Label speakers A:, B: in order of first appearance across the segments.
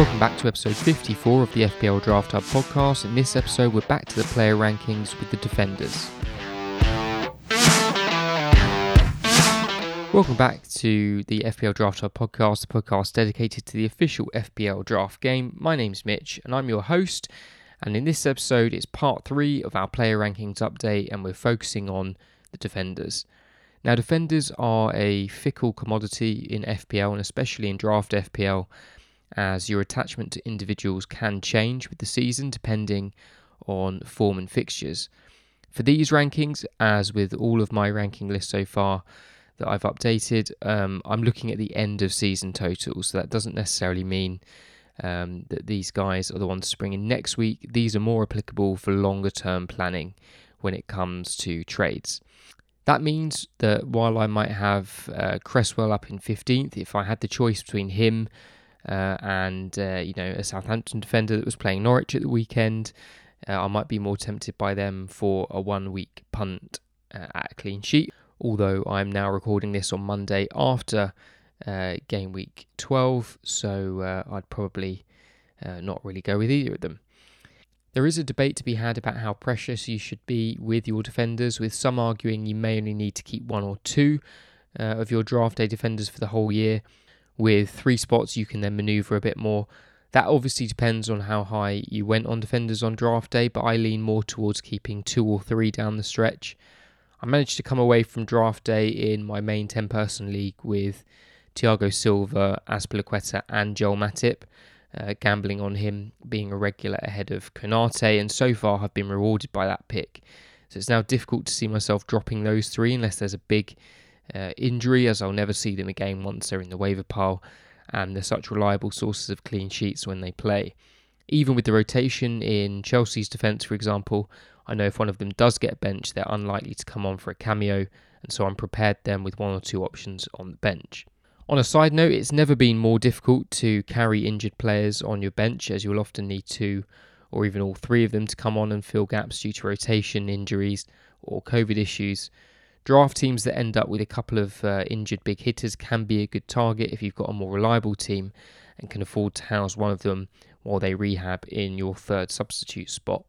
A: Welcome back to episode 54 of the FPL Draft Hub podcast. In this episode, we're back to the player rankings with the defenders. Welcome back to the FPL Draft Hub podcast, the podcast dedicated to the official FPL draft game. My name's Mitch, and I'm your host. And in this episode, it's part three of our player rankings update, and we're focusing on the defenders. Now, defenders are a fickle commodity in FPL and especially in draft FPL, as your attachment to individuals can change with the season depending on form and fixtures. For these rankings, as with all of my ranking lists so far that I've updated, um, I'm looking at the end of season totals. So that doesn't necessarily mean um, that these guys are the ones springing next week. These are more applicable for longer term planning when it comes to trades. That means that while I might have uh, Cresswell up in 15th, if I had the choice between him uh, and uh, you know a Southampton defender that was playing Norwich at the weekend, uh, I might be more tempted by them for a one-week punt uh, at a clean sheet. Although I'm now recording this on Monday after uh, game week 12, so I'd probably not really go with either of them. There is a debate to be had about how precious you should be with your defenders, with some arguing you may only need to keep one or two uh, of your draft day defenders for the whole year. With three spots, you can then maneuver a bit more. That obviously depends on how high you went on defenders on draft day, but I lean more towards keeping two or three down the stretch. I managed to come away from draft day in my main 10 person league with Thiago Silva, Azpilicueta, and Joel Matip uh, gambling on him being a regular ahead of Konate, and so far have been rewarded by that pick. So it's now difficult to see myself dropping those three unless there's a big uh, injury, as I'll never see them again once they're in the waiver pile, and they're such reliable sources of clean sheets when they play. Even with the rotation in Chelsea's defence, for example, I know if one of them does get benched, they're unlikely to come on for a cameo, and so I'm prepared then with one or two options on the bench. On a side note, it's never been more difficult to carry injured players on your bench, as you'll often need two or even all three of them to come on and fill gaps due to rotation, injuries, or COVID issues. Draft teams that end up with a couple of uh, injured big hitters can be a good target if you've got a more reliable team and can afford to house one of them while they rehab in your third substitute spot.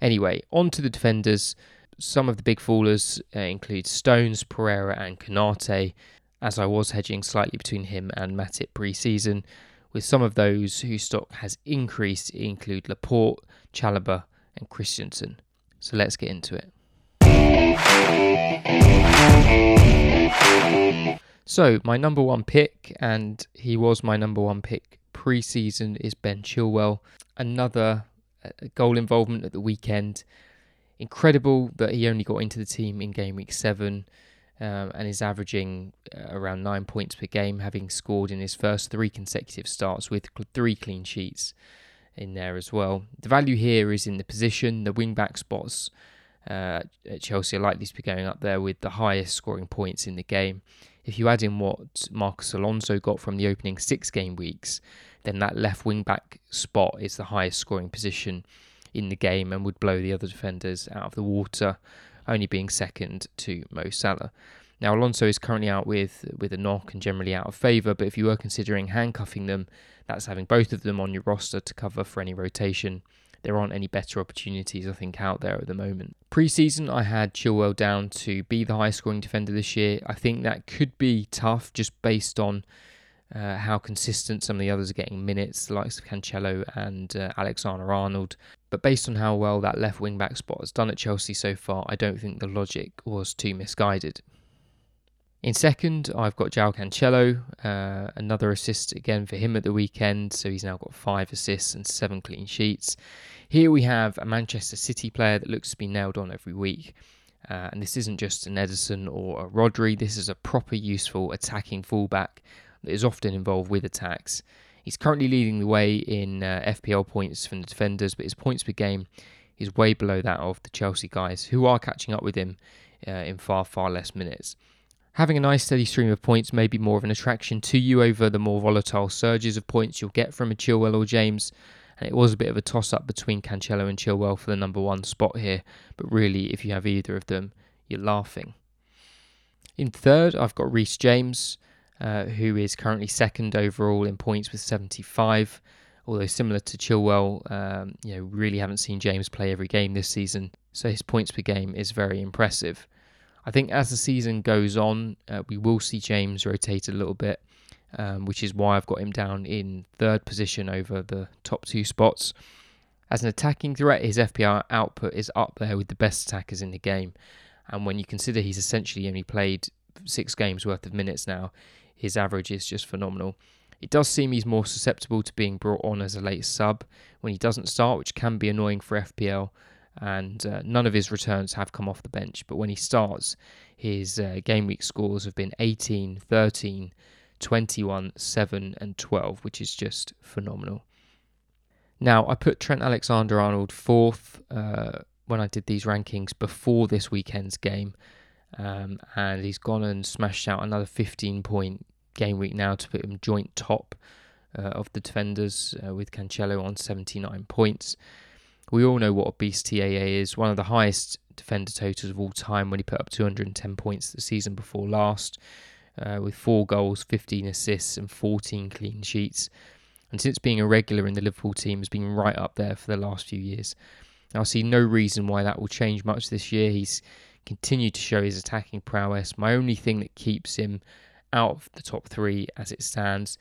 A: Anyway, on to the defenders. Some of the big fallers uh, include Stones, Pereira, and Konate as I was hedging slightly between him and Matip pre season, with some of those whose stock has increased include Laporte, Chalobah, and Christensen. So let's get into it. So, my number one pick, and he was my number one pick pre season, is Ben Chilwell. Another uh, goal involvement at the weekend. Incredible that he only got into the team in game week seven um, and is averaging uh, around nine points per game, having scored in his first three consecutive starts with three clean sheets in there as well. The value here is in the position, the wing back spots. Uh, at Chelsea are likely to be going up there with the highest scoring points in the game. If you add in what Marcos Alonso got from the opening six game weeks, then that left wing back spot is the highest scoring position in the game and would blow the other defenders out of the water only being second to Mo Salah. Now Alonso is currently out with with a knock and generally out of favour, but if you were considering handcuffing them, that's having both of them on your roster to cover for any rotation. There aren't any better opportunities, I think, out there at the moment. Pre-season, I had Chilwell down to be the highest scoring defender this year. I think that could be tough just based on uh, how consistent some of the others are getting minutes, the likes of Cancelo and uh, Alexander Arnold. But based on how well that left wing back spot has done at Chelsea so far, I don't think the logic was too misguided. In second, I've got João Cancelo, uh, another assist again for him at the weekend, so he's now got five assists and seven clean sheets. Here we have a Manchester City player that looks to be nailed on every week. Uh, and this isn't just an Ederson or a Rodri, this is a proper useful attacking fullback that is often involved with attacks. He's currently leading the way in uh, FPL points from the defenders, but his points per game is way below that of the Chelsea guys, who are catching up with him uh, in far, far less minutes. Having a nice steady stream of points may be more of an attraction to you over the more volatile surges of points you'll get from a Chilwell or James. And it was a bit of a toss up between Cancelo and Chilwell for the number one spot here, but really, if you have either of them, you're laughing. In third, I've got Reece James. uh, who is currently second overall in points with 75. Although similar to Chilwell, um, you know, really haven't seen James play every game this season, so his points per game is very impressive. I think as the season goes on, uh, we will see James rotate a little bit, um, which is why I've got him down in third position over the top two spots. As an attacking threat, his FPR output is up there with the best attackers in the game. And when you consider he's essentially only played six games worth of minutes now, his average is just phenomenal. It does seem he's more susceptible to being brought on as a late sub when he doesn't start, which can be annoying for FPL. And uh, none of his returns have come off the bench. But when he starts, his uh, game week scores have been 18, 13, 21, 7, and 12, which is just phenomenal. Now, I put Trent Alexander Arnold fourth uh, when I did these rankings before this weekend's game. Um, and he's gone and smashed out another 15 point game week now to put him joint top uh, of the defenders uh, with Cancelo on 79 points. We all know what a beast TAA is, one of the highest defender totals of all time when he put up 210 points the season before last, uh, with four goals, 15 assists, and 14 clean sheets. And since being a regular in the Liverpool team, has been right up there for the last few years. I see no reason why that will change much this year. He's continued to show his attacking prowess. My only thing that keeps him out of the top three as it stands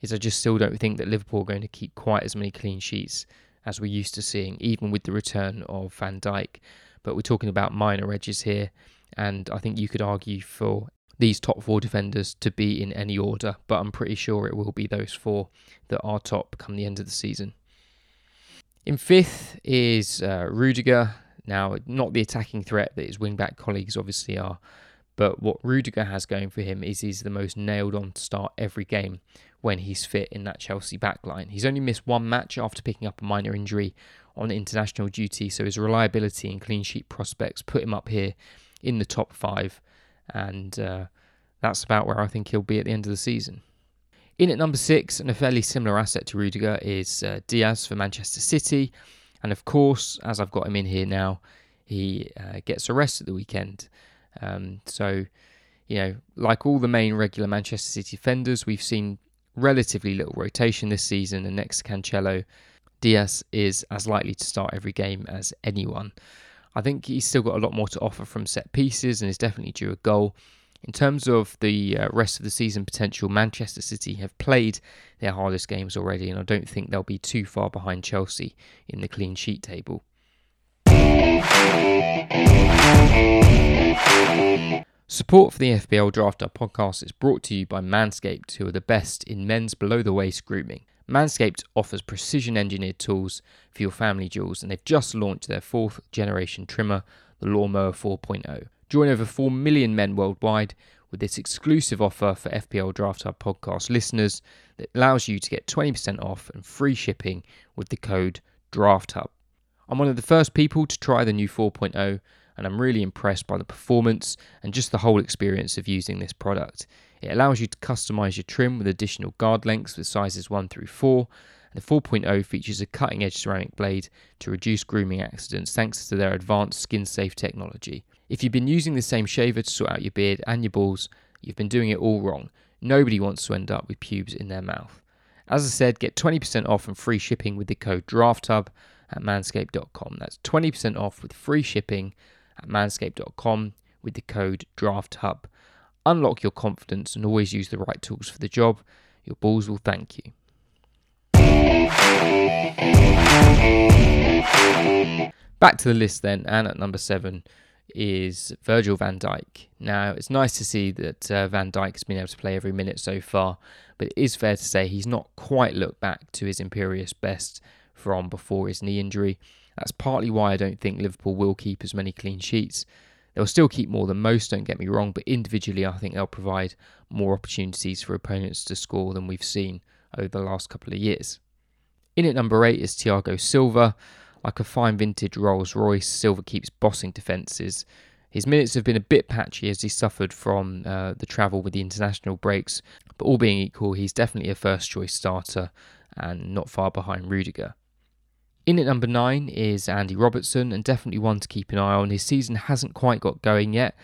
A: is I just still don't think that Liverpool are going to keep quite as many clean sheets as we're used to seeing, even with the return of Van Dijk. But we're talking about minor edges here, and I think you could argue for these top four defenders to be in any order, but I'm pretty sure it will be those four that are top come the end of the season. In fifth is uh, Rudiger. Now, not the attacking threat that his wingback colleagues obviously are, but what Rudiger has going for him is he's the most nailed on to start every game when he's fit in that Chelsea backline. He's only missed one match after picking up a minor injury on international duty, so his reliability and clean sheet prospects put him up here in the top five, and uh, that's about where I think he'll be at the end of the season. In at number six, and a fairly similar asset to Rudiger, is uh, Dias for Manchester City. And of course, as I've got him in here now, he uh, gets a rest at the weekend. Um, so, you know, like all the main regular Manchester City defenders, we've seen relatively little rotation this season. And next to Cancelo, Dias is as likely to start every game as anyone. I think he's still got a lot more to offer from set pieces and is definitely due a goal. In terms of the uh, rest of the season potential, Manchester City have played their hardest games already, and I don't think they'll be too far behind Chelsea in the clean sheet table. Support for the FPL Draft Hub podcast is brought to you by Manscaped, who are the best in men's below the waist grooming. Manscaped offers precision engineered tools for your family jewels, and they've just launched their fourth generation trimmer, the Lawnmower 4.0. Join over 4 million men worldwide with this exclusive offer for FPL Draft Hub podcast listeners that allows you to get 20% off and free shipping with the code DRAFTHUB. I'm one of the first people to try the new 4.0 and I'm really impressed by the performance and just the whole experience of using this product. It allows you to customize your trim with additional guard lengths with sizes 1 through 4. And the 4.0 features a cutting edge ceramic blade to reduce grooming accidents thanks to their advanced skin safe technology. If you've been using the same shaver to sort out your beard and your balls, you've been doing it all wrong. Nobody wants to end up with pubes in their mouth. As I said, get 20% off and free shipping with the code DRAFTHUB at manscaped.com. That's 20% off with free shipping at manscaped.com with the code DRAFTHUB. Unlock your confidence and always use the right tools for the job. Your balls will thank you. Back to the list then, and at number seven is Virgil van Dijk. Now, it's nice to see that uh, van Dijk has been able to play every minute so far, but it is fair to say he's not quite looked back to his imperious best from before his knee injury. That's partly why I don't think Liverpool will keep as many clean sheets. They'll still keep more than most, don't get me wrong, but individually I think they'll provide more opportunities for opponents to score than we've seen over the last couple of years. In at number 8 is Thiago Silva. Like a fine vintage Rolls Royce, Silva keeps bossing defences. His minutes have been a bit patchy as he suffered from uh, the travel with the international breaks, but all being equal, he's definitely a first choice starter and not far behind Rudiger. In at number nine is Andy Robertson, and definitely one to keep an eye on. His season hasn't quite got going yet,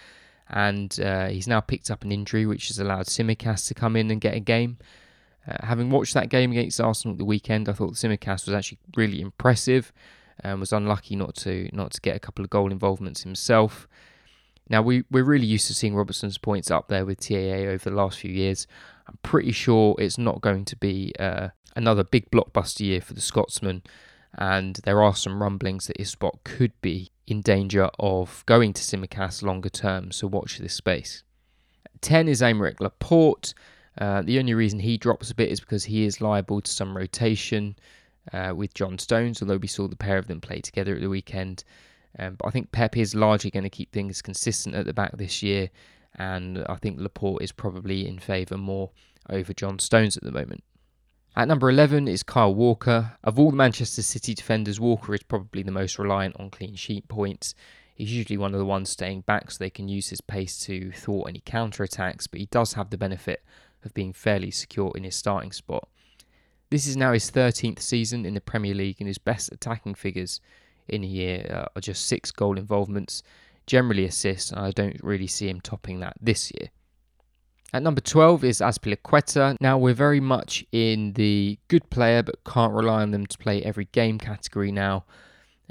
A: and uh, he's now picked up an injury which has allowed Tsimikas to come in and get a game. Uh, having watched that game against Arsenal at the weekend, I thought Tsimikas was actually really impressive and was unlucky not to not to get a couple of goal involvements himself. Now we we're really used to seeing Robertson's points up there with TAA over the last few years. I'm pretty sure it's not going to be uh, another big blockbuster year for the Scotsman, and there are some rumblings that his spot could be in danger of going to Tsimikas longer term. So watch this space. Ten is Aymeric Laporte. Uh, the only reason he drops a bit is because he is liable to some rotation uh, with John Stones, although we saw the pair of them play together at the weekend. Um, but I think Pep is largely going to keep things consistent at the back this year, and I think Laporte is probably in favour more over John Stones at the moment. At number 11 is Kyle Walker. Of all the Manchester City defenders, Walker is probably the most reliant on clean sheet points. He's usually one of the ones staying back so they can use his pace to thwart any counter attacks, but he does have the benefit of being fairly secure in his starting spot. This is now his 13th season in the Premier League, and his best attacking figures in a year uh, are just six goal involvements, generally assists, and I don't really see him topping that this year. At number 12 is Azpilicueta. Now, we're very much in the good player but can't rely on them to play every game category now.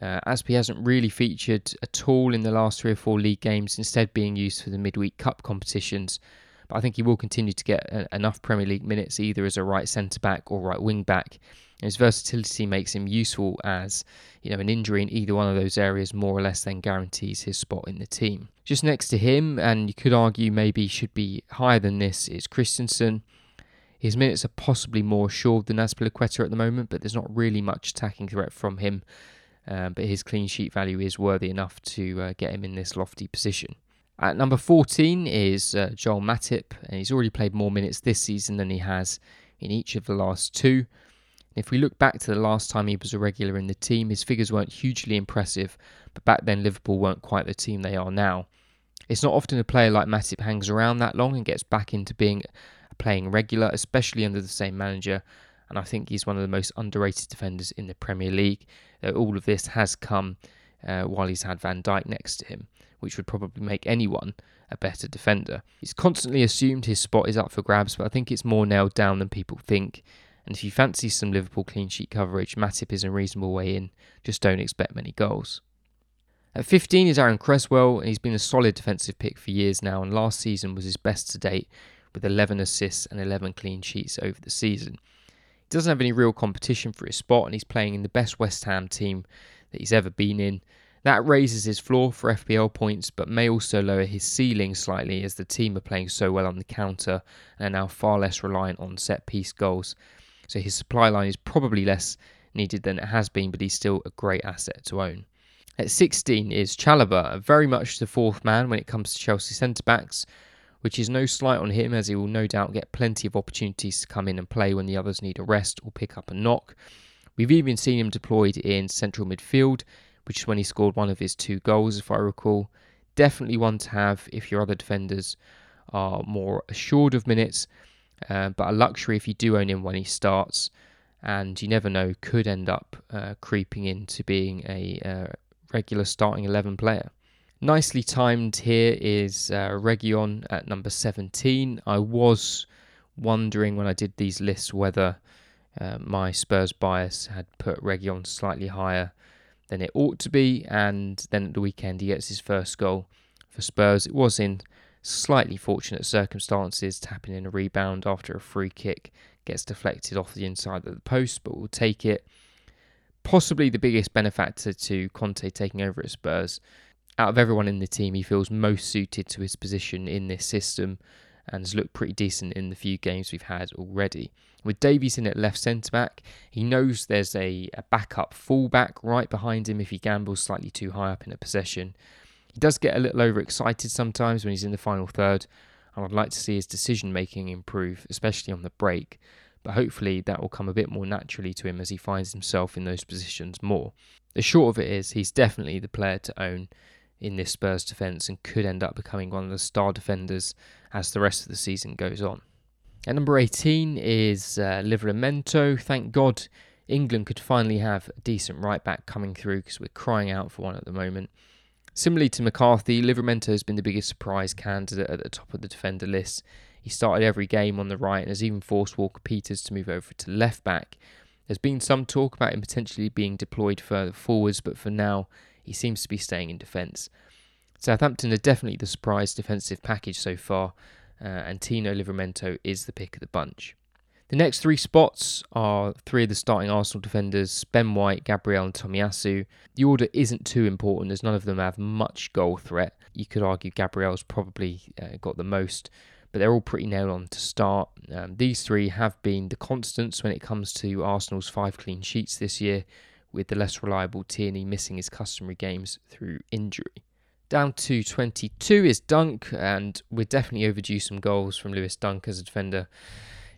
A: Uh, Aspi hasn't really featured at all in the last three or four league games, instead being used for the midweek cup competitions. But I think he will continue to get a, enough Premier League minutes either as a right centre back or right wing back. His versatility makes him useful as you know an injury in either one of those areas more or less then guarantees his spot in the team. Just next to him, and you could argue maybe should be higher than this, is Christensen. His minutes are possibly more assured than Azpilicueta at the moment, but there's not really much attacking threat from him. Um, but his clean sheet value is worthy enough to uh, get him in this lofty position. At number 14 is uh, Joel Matip, and he's already played more minutes this season than he has in each of the last two. And If we look back to the last time he was a regular in the team, his figures weren't hugely impressive, but back then Liverpool weren't quite the team they are now. It's not often a player like Matip hangs around that long and gets back into being a playing regular, especially under the same manager, and I think he's one of the most underrated defenders in the Premier League. Uh, all of this has come uh, while he's had Van Dijk next to him which would probably make anyone a better defender. He's constantly assumed his spot is up for grabs, but I think it's more nailed down than people think. And if you fancy some Liverpool clean sheet coverage, Matip is a reasonable way in. Just don't expect many goals. At 15 is Aaron Cresswell, and he's been a solid defensive pick for years now, and last season was his best to date with 11 assists and 11 clean sheets over the season. He doesn't have any real competition for his spot, and he's playing in the best West Ham team that he's ever been in. That raises his floor for FPL points, but may also lower his ceiling slightly as the team are playing so well on the counter and are now far less reliant on set piece goals. So his supply line is probably less needed than it has been, but he's still a great asset to own. At 16 is Chalobah, very much the fourth man when it comes to Chelsea centre backs, which is no slight on him as he will no doubt get plenty of opportunities to come in and play when the others need a rest or pick up a knock. We've even seen him deployed in central midfield which is when he scored one of his two goals, if I recall. Definitely one to have if your other defenders are more assured of minutes, uh, but a luxury if you do own him when he starts. And you never know, could end up uh, creeping into being a uh, regular starting 11 player. Nicely timed here is uh, Reguilón at number 17. I was wondering when I did these lists whether uh, my Spurs bias had put Reguilón slightly higher than it ought to be. And then at the weekend, he gets his first goal for Spurs. It was in slightly fortunate circumstances, tapping in a rebound after a free kick gets deflected off the inside of the post, but we'll take it. Possibly the biggest benefactor to Conte taking over at Spurs. Out of everyone in the team, he feels most suited to his position in this system and has looked pretty decent in the few games we've had already. With Davies in at left centre back, he knows there's a, a backup fullback right behind him if he gambles slightly too high up in a possession. He does get a little overexcited sometimes when he's in the final third, and I'd like to see his decision making improve, especially on the break. But hopefully that will come a bit more naturally to him as he finds himself in those positions more. The short of it is, he's definitely the player to own in this Spurs defence and could end up becoming one of the star defenders as the rest of the season goes on. At number 18 is uh, Livramento. Thank God England could finally have a decent right back coming through because we're crying out for one at the moment. Similarly to McCarthy, Livramento has been the biggest surprise candidate at the top of the defender list. He started every game on the right and has even forced Walker Peters to move over to left back. There's been some talk about him potentially being deployed further forwards, but for now, he seems to be staying in defence. Southampton are definitely the surprise defensive package so far, uh, and Tino Livramento is the pick of the bunch. The next three spots are three of the starting Arsenal defenders Ben White, Gabriel, and Tomiyasu. The order isn't too important as none of them have much goal threat. You could argue Gabriel's probably uh, got the most, but they're all pretty nailed on to start. Um, these three have been the constants when it comes to Arsenal's five clean sheets this year, with the less reliable Tierney missing his customary games through injury. Down to 22 is Dunk, and we're definitely overdue some goals from Lewis Dunk as a defender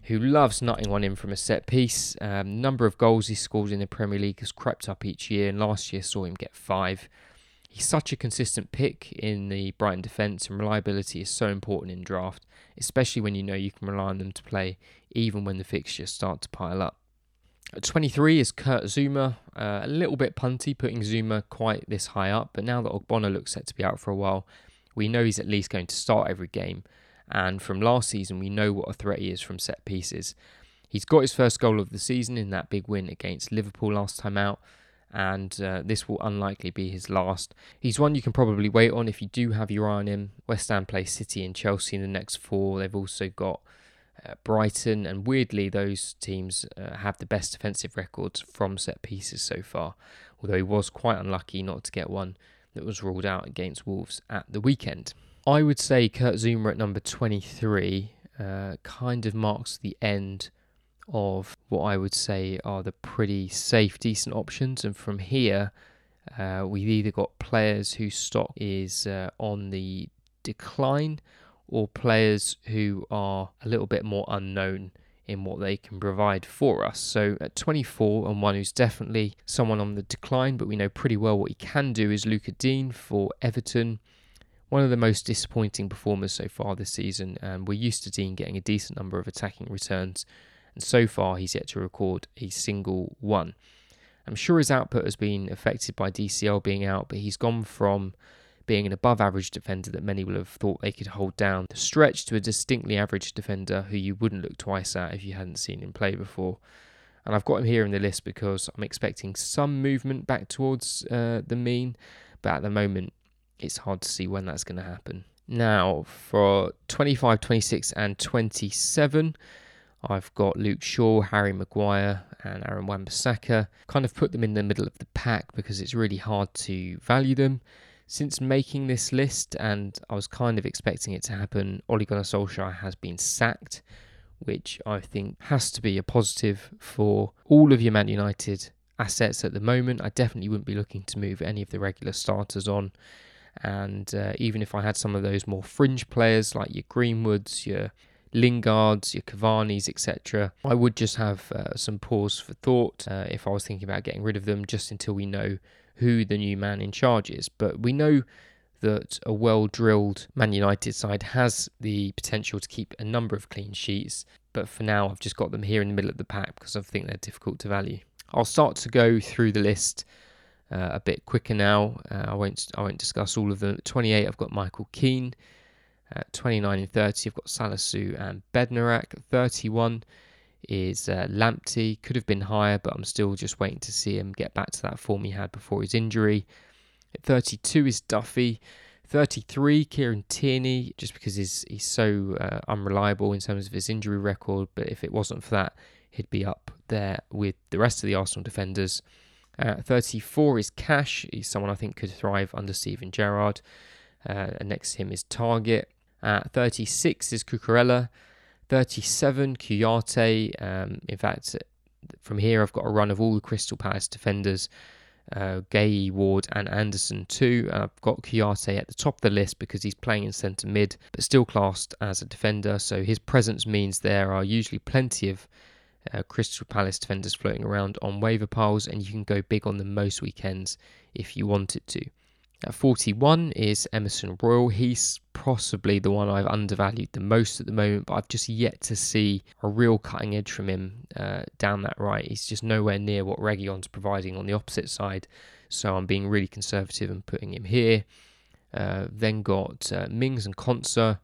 A: who loves nutting one in from a set piece. Um, number of goals he scored in the Premier League has crept up each year, and last year saw him get five. He's such a consistent pick in the Brighton defence, and reliability is so important in draft, especially when you know you can rely on them to play even when the fixtures start to pile up. At 23 is Kurt Zouma, uh, a little bit punty putting Zouma quite this high up, but now that Ogbonna looks set to be out for a while, we know he's at least going to start every game. And from last season, we know what a threat he is from set pieces. He's got his first goal of the season in that big win against Liverpool last time out, and uh, this will unlikely be his last. He's one you can probably wait on if you do have your eye on him. West Ham play City and Chelsea in the next four. They've also got uh, Brighton, and weirdly, those teams uh, have the best defensive records from set pieces so far. Although he was quite unlucky not to get one that was ruled out against Wolves at the weekend. I would say Kurt Zouma at number 23 uh, kind of marks the end of what I would say are the pretty safe, decent options. And from here, uh, we've either got players whose stock is uh, on the decline or players who are a little bit more unknown in what they can provide for us. So at 24 and one who's definitely someone on the decline, but we know pretty well what he can do is Luca Digne for Everton one of the most disappointing performers so far this season. And we're used to Digne getting a decent number of attacking returns, and so far he's yet to record a single one. I'm sure his output has been affected by DCL being out, but he's gone from being an above average defender that many will have thought they could hold down the stretch to a distinctly average defender who you wouldn't look twice at if you hadn't seen him play before. And I've got him here in the list because I'm expecting some movement back towards uh, the mean, but at the moment it's hard to see when that's going to happen. Now, for 25, 26, and 27, I've got Luke Shaw, Harry Maguire, and Aaron Wan-Bissaka. Kind of put them in the middle of the pack because it's really hard to value them. Since making this list, and I was kind of expecting it to happen, Ole Gunnar Solskjaer has been sacked, which I think has to be a positive for all of your Man United assets at the moment. I definitely wouldn't be looking to move any of the regular starters on. And uh, even if I had some of those more fringe players like your Greenwoods, your Lingards, your Cavani's, etc., I would just have uh, some pause for thought uh, if I was thinking about getting rid of them just until we know who the new man in charge is. But we know that a well drilled Man United side has the potential to keep a number of clean sheets. But for now, I've just got them here in the middle of the pack because I think they're difficult to value. I'll start to go through the list uh, a bit quicker now. Uh, I won't I won't discuss all of them. At 28, I've got Michael Keane. At 29 and 30, I've got Salisu and Bednarek. 31 is uh, Lamptey. Could have been higher, but I'm still just waiting to see him get back to that form he had before his injury. At 32 is Duffy. 33, Kieran Tierney, just because he's, he's so uh, unreliable in terms of his injury record. But if it wasn't for that, he'd be up there with the rest of the Arsenal defenders. Uh, 34 is Cash. He's someone I think could thrive under Steven Gerrard. Uh, and next to him is Targett. Uh, 36 is Cucurella. 37, Kouyaté. Um, in fact, from here I've got a run of all the Crystal Palace defenders. Uh, Guéhi, Ward, and Andersen too. I've got Kouyaté at the top of the list because he's playing in centre mid, but still classed as a defender. So his presence means there are usually plenty of uh, Crystal Palace defenders floating around on waiver piles, and you can go big on them most weekends if you wanted to. At 41 is Emerson Royal. He's possibly the one I've undervalued the most at the moment, but I've just yet to see a real cutting edge from him uh, down that right. He's just nowhere near what Reguilón's providing on the opposite side. so I'm being really conservative and putting him here. Uh, then got uh, Mings and Konsa.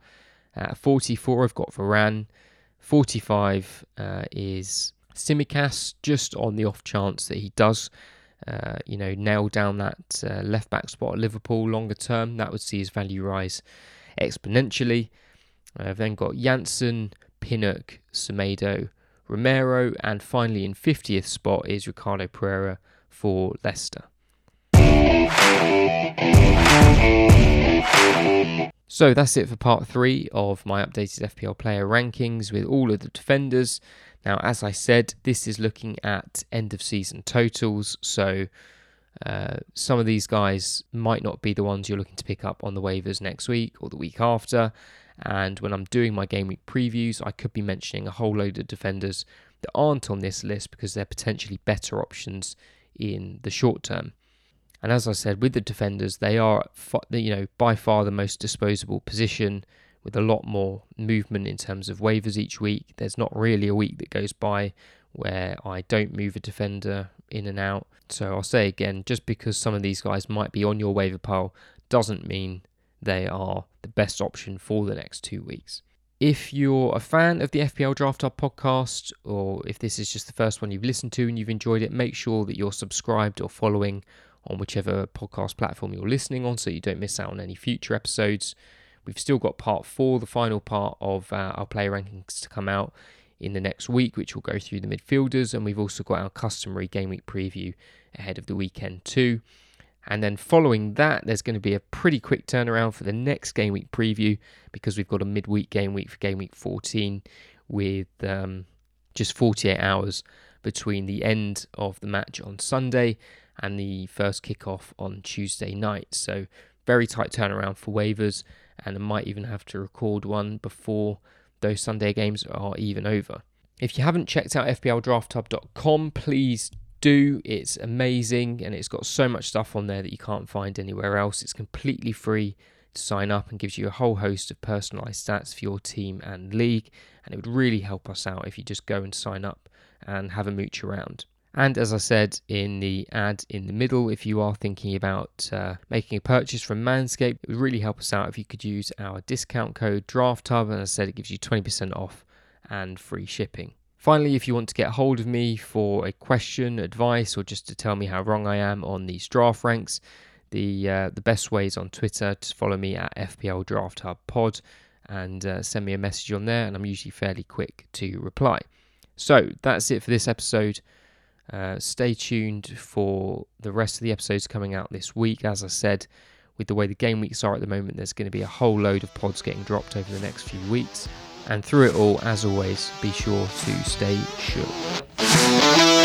A: At 44, I've got Varane. 45 uh, is Tsimikas, just on the off chance that he does, uh, you know, nail down that uh, left back spot at Liverpool longer term. That would see his value rise exponentially. I've then got Jansson, Pinnock, Semedo, Romero, and finally in 50th spot is Ricardo Pereira for Leicester. So that's it for part three of my updated FPL player rankings with all of the defenders. Now, as I said, this is looking at end of season totals. So uh, some of these guys might not be the ones you're looking to pick up on the waivers next week or the week after. And when I'm doing my game week previews, I could be mentioning a whole load of defenders that aren't on this list because they're potentially better options in the short term. And as I said, with the defenders, they are you know by far the most disposable position with a lot more movement in terms of waivers each week. There's not really a week that goes by where I don't move a defender in and out. So I'll say again, just because some of these guys might be on your waiver pile doesn't mean they are the best option for the next two weeks. If you're a fan of the FPL Draft Hub podcast, or if this is just the first one you've listened to and you've enjoyed it, make sure that you're subscribed or following on whichever podcast platform you're listening on so you don't miss out on any future episodes. We've still got part four, the final part of uh, our player rankings to come out in the next week, which will go through the midfielders, and we've also got our customary game week preview ahead of the weekend too. And then following that, there's going to be a pretty quick turnaround for the next game week preview because we've got a midweek game week for game week 14 with um, just 48 hours between the end of the match on Sunday and the first kickoff on Tuesday night. So, very tight turnaround for waivers, and might even have to record one before those Sunday games are even over. If you haven't checked out FPLDraftHub.com, please do. It's amazing and it's got so much stuff on there that you can't find anywhere else. It's completely free to sign up and gives you a whole host of personalized stats for your team and league. And it would really help us out if you just go and sign up and have a mooch around. And as I said in the ad in the middle, if you are thinking about uh, making a purchase from Manscaped, it would really help us out if you could use our discount code DraftHub. And as I said, it gives you 20% off and free shipping. Finally, if you want to get hold of me for a question, advice, or just to tell me how wrong I am on these draft ranks, the uh, the best way is on Twitter. To follow me at FPL Draft Hub Pod and uh, send me a message on there, and I'm usually fairly quick to reply. So that's it for this episode. Uh, stay tuned for the rest of the episodes coming out this week. As I said, with the way the game weeks are at the moment, there's going to be a whole load of pods getting dropped over the next few weeks. And through it all, as always, be sure to stay sure.